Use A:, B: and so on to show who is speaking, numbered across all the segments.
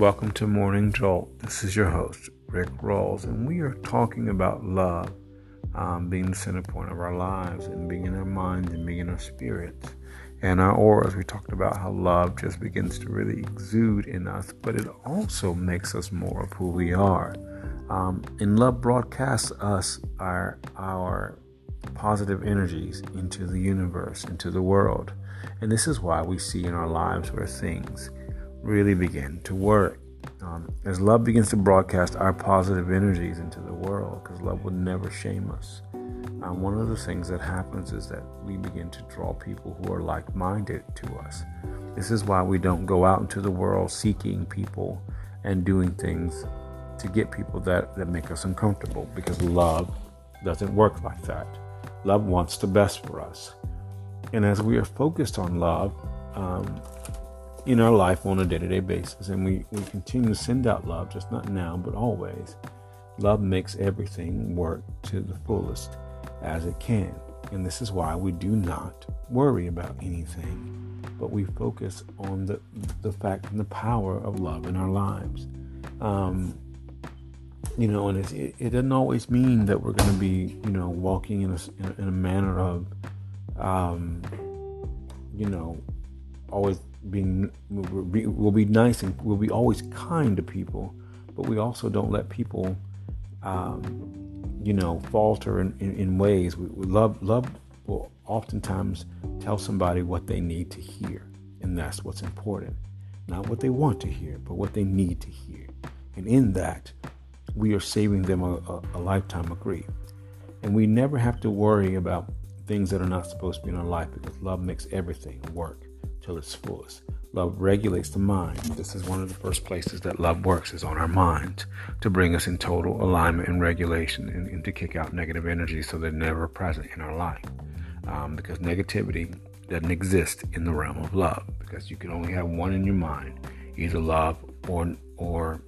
A: Welcome to Morning Jolt. This is your host, Rick Rawls, and we are talking about love um, being the center point of our lives and being in our minds and being in our spirits and our auras. We talked about how love just begins to really exude in us, but it also makes us more of who we are. Um, and love broadcasts us our our positive energies into the universe, into the world. And this is why we see in our lives where things really begin to work. Um, as love begins to broadcast our positive energies into the world, because love would never shame us. Um, one of the things that happens is that we begin to draw people who are like minded to us. This is why we don't go out into the world seeking people and doing things to get people that, that make us uncomfortable, because love doesn't work like that. Love wants the best for us. And as we are focused on love, um, in our life on a day to day basis. And we, we continue to send out love, just not now, but always. Love makes everything work to the fullest as it can. And this is why we do not worry about anything, but we focus on the, the fact and the power of love in our lives. Um, you know, and it, it doesn't always mean that we're going to be, you know, walking in a, in a manner of, um, you know, always being we'll be nice and we'll be always kind to people, but we also don't let people, um, you know, falter in, in, in ways. We, we, love love will oftentimes tell somebody what they need to hear, and that's what's important. Not what they want to hear, but what they need to hear. And in that, we are saving them a, a, a lifetime of grief. And we never have to worry about things that are not supposed to be in our life because love makes everything work till its fullest. Love regulates the mind. This is one of the first places that love works is on our minds to bring us in total alignment and regulation and, and to kick out negative energy so they're never present in our life. Um, because negativity doesn't exist in the realm of love because you can only have one in your mind, either love or or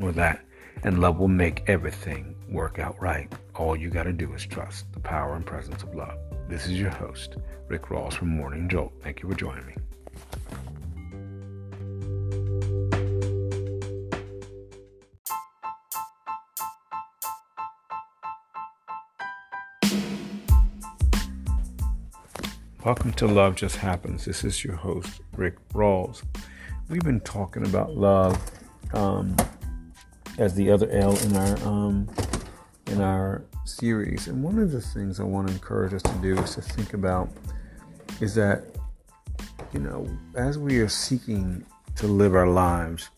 A: or that, and love will make everything work out right. All you got to do is trust the power and presence of love. This is your host, Rick Rawls from Morning Jolt. Thank you for joining me. Welcome to Love Just Happens. This is your host, Rick Rawls. We've been talking about love um, as the other L in our um, in our series, and one of the things I want to encourage us to do is to think about is that you know as we are seeking to live our lives,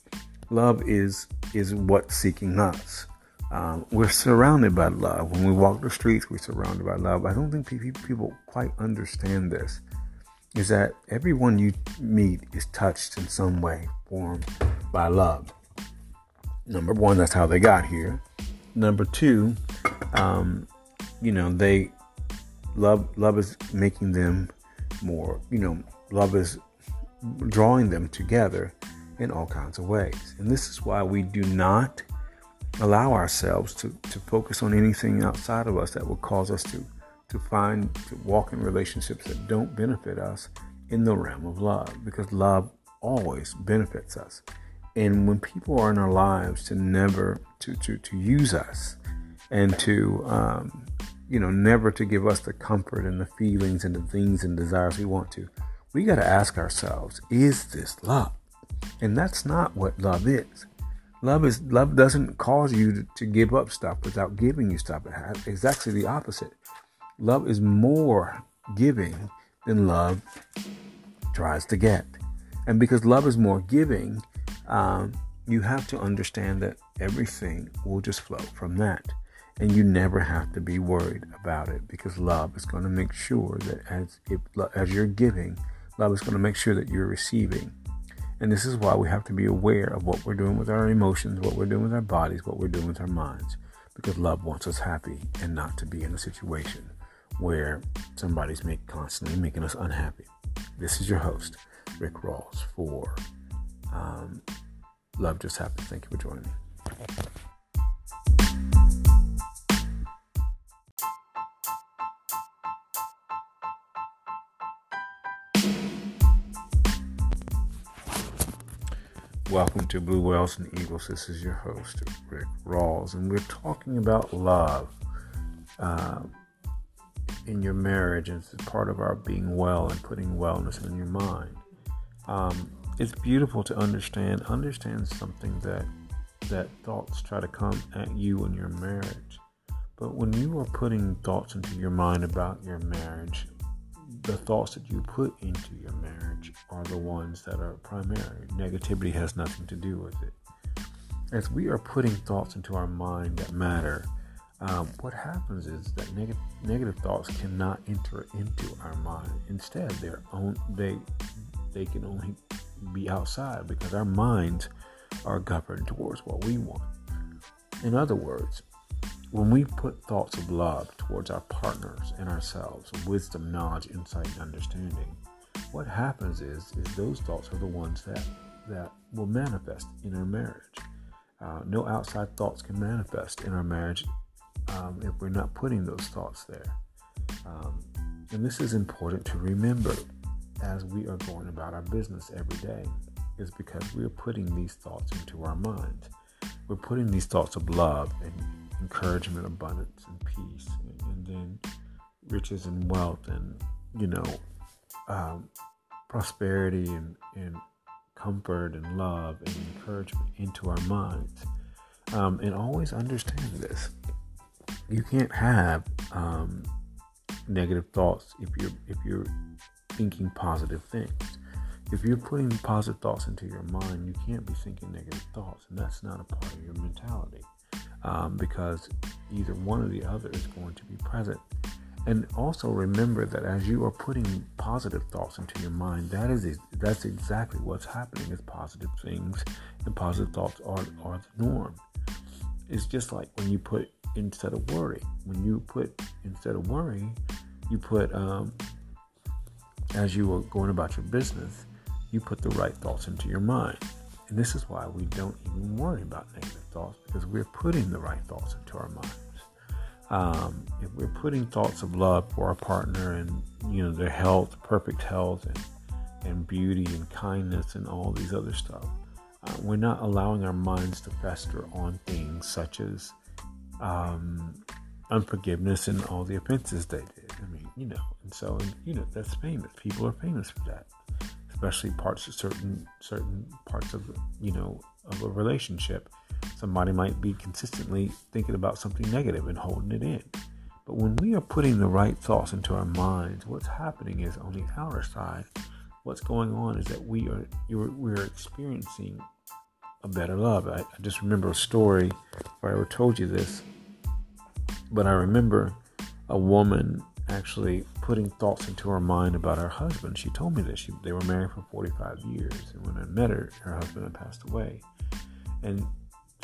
A: love is is what's seeking us. Um, we're surrounded by love. When we walk the streets, we're surrounded by love. I don't think people quite understand this. Is that everyone you meet is touched in some way, form by love. Number one, that's how they got here. Number two, um, you know, they love love is making them more. You know, love is drawing them together in all kinds of ways. And this is why we do not allow ourselves to, to focus on anything outside of us that will cause us to, to find, to walk in relationships that don't benefit us in the realm of love because love always benefits us. And when people are in our lives to never, to, to, to use us and to, um, you know, never to give us the comfort and the feelings and the things and desires we want to, we got to ask ourselves, is this love? And that's not what love is. Love is love doesn't cause you to, to give up stuff without giving you stuff. It's exactly the opposite. Love is more giving than love tries to get. And because love is more giving, um, you have to understand that everything will just flow from that. And you never have to be worried about it because love is going to make sure that as, if, as you're giving, love is going to make sure that you're receiving. And this is why we have to be aware of what we're doing with our emotions, what we're doing with our bodies, what we're doing with our minds. Because love wants us happy and not to be in a situation where somebody's make, constantly making us unhappy. This is your host, Rick Rawls, for um, Love Just Happens. Thank you for joining me. Welcome to Blue Whales and Eagles. This is your host, Rick Rawls, and we're talking about love uh, in your marriage and as part of our being well and putting wellness in your mind. Um, it's beautiful to understand understand something that that thoughts try to come at you in your marriage. But when you are putting thoughts into your mind about your marriage, the thoughts that you put into your marriage are the ones that are primary. Negativity has nothing to do with it. As we are putting thoughts into our mind that matter, um, what happens is that neg- negative thoughts cannot enter into our mind. Instead, they're own, they they can only be outside because our minds are governed towards what we want. In other words, when we put thoughts of love towards our partners and ourselves, wisdom, knowledge, insight, and understanding, what happens is is those thoughts are the ones that that will manifest in our marriage. Uh, no outside thoughts can manifest in our marriage um, if we're not putting those thoughts there. Um, and this is important to remember as we are going about our business every day, is because we are putting these thoughts into our minds. We're putting these thoughts of love and encouragement, abundance, and peace, and, and then riches and wealth, and you know, um, prosperity and, and comfort and love and encouragement into our minds. Um, and always understand this: you can't have um, negative thoughts if you're if you're thinking positive things. If you're putting positive thoughts into your mind, you can't be thinking negative thoughts, and that's not a part of your mentality um, because either one or the other is going to be present. And also remember that as you are putting positive thoughts into your mind, that is that's exactly what's happening. Is positive things and positive thoughts are are the norm. It's just like when you put instead of worry. When you put instead of worry, you put um, as you are going about your business, you put the right thoughts into your mind. And this is why we don't even worry about negative thoughts because we're putting the right thoughts into our minds. Um, if we're putting thoughts of love for our partner and you know their health, perfect health, and and beauty and kindness and all these other stuff, uh, we're not allowing our minds to fester on things such as um, unforgiveness and all the offenses they did. I mean, you know, and so and, you know that's famous. People are famous for that especially parts of certain certain parts of you know of a relationship. Somebody might be consistently thinking about something negative and holding it in. But when we are putting the right thoughts into our minds, what's happening is on the outer side, what's going on is that we are we're experiencing a better love. I, I just remember a story where I ever told you this, but I remember a woman actually putting thoughts into her mind about her husband. She told me that she, they were married for 45 years, and when I met her, her husband had passed away. And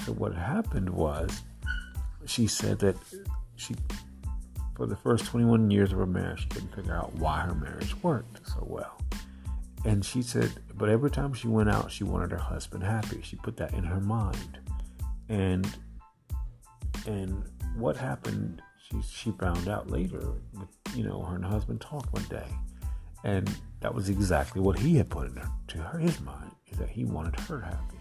A: so what happened was, she said that she, for the first 21 years of her marriage, she couldn't figure out why her marriage worked so well. And she said, but every time she went out, she wanted her husband happy. She put that in her mind, and and what happened she she found out later. You know, her and her husband talked one day, and that was exactly what he had put into her his mind is that he wanted her happy.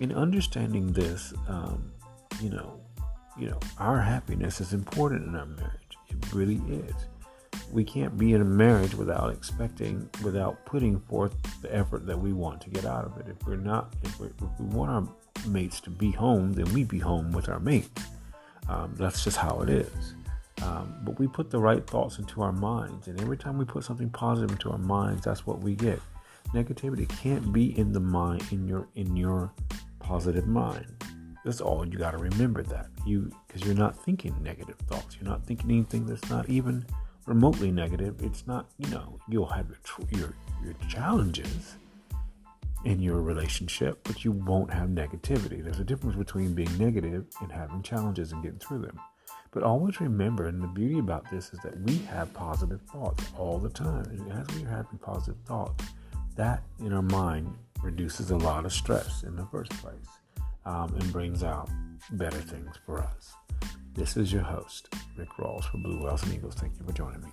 A: In understanding this, um, you know, you know, our happiness is important in our marriage. It really is. We can't be in a marriage without expecting, without putting forth the effort that we want to get out of it. If we're not, if, we're, if we want our mates to be home, then we be home with our mates. Um, that's just how it is. Um, but we put the right thoughts into our minds, and every time we put something positive into our minds, that's what we get. Negativity can't be in the mind in your in your positive mind. That's all you got to remember that you because you're not thinking negative thoughts. You're not thinking anything that's not even remotely negative. It's not you know you'll have your your, your challenges in your relationship, but you won't have negativity. There's a difference between being negative and having challenges and getting through them. But always remember, and the beauty about this is that we have positive thoughts all the time. And as we're having positive thoughts, that in our mind reduces a lot of stress in the first place um, and brings out better things for us. This is your host, Rick Rawls for Blue Whales and Eagles. Thank you for joining me.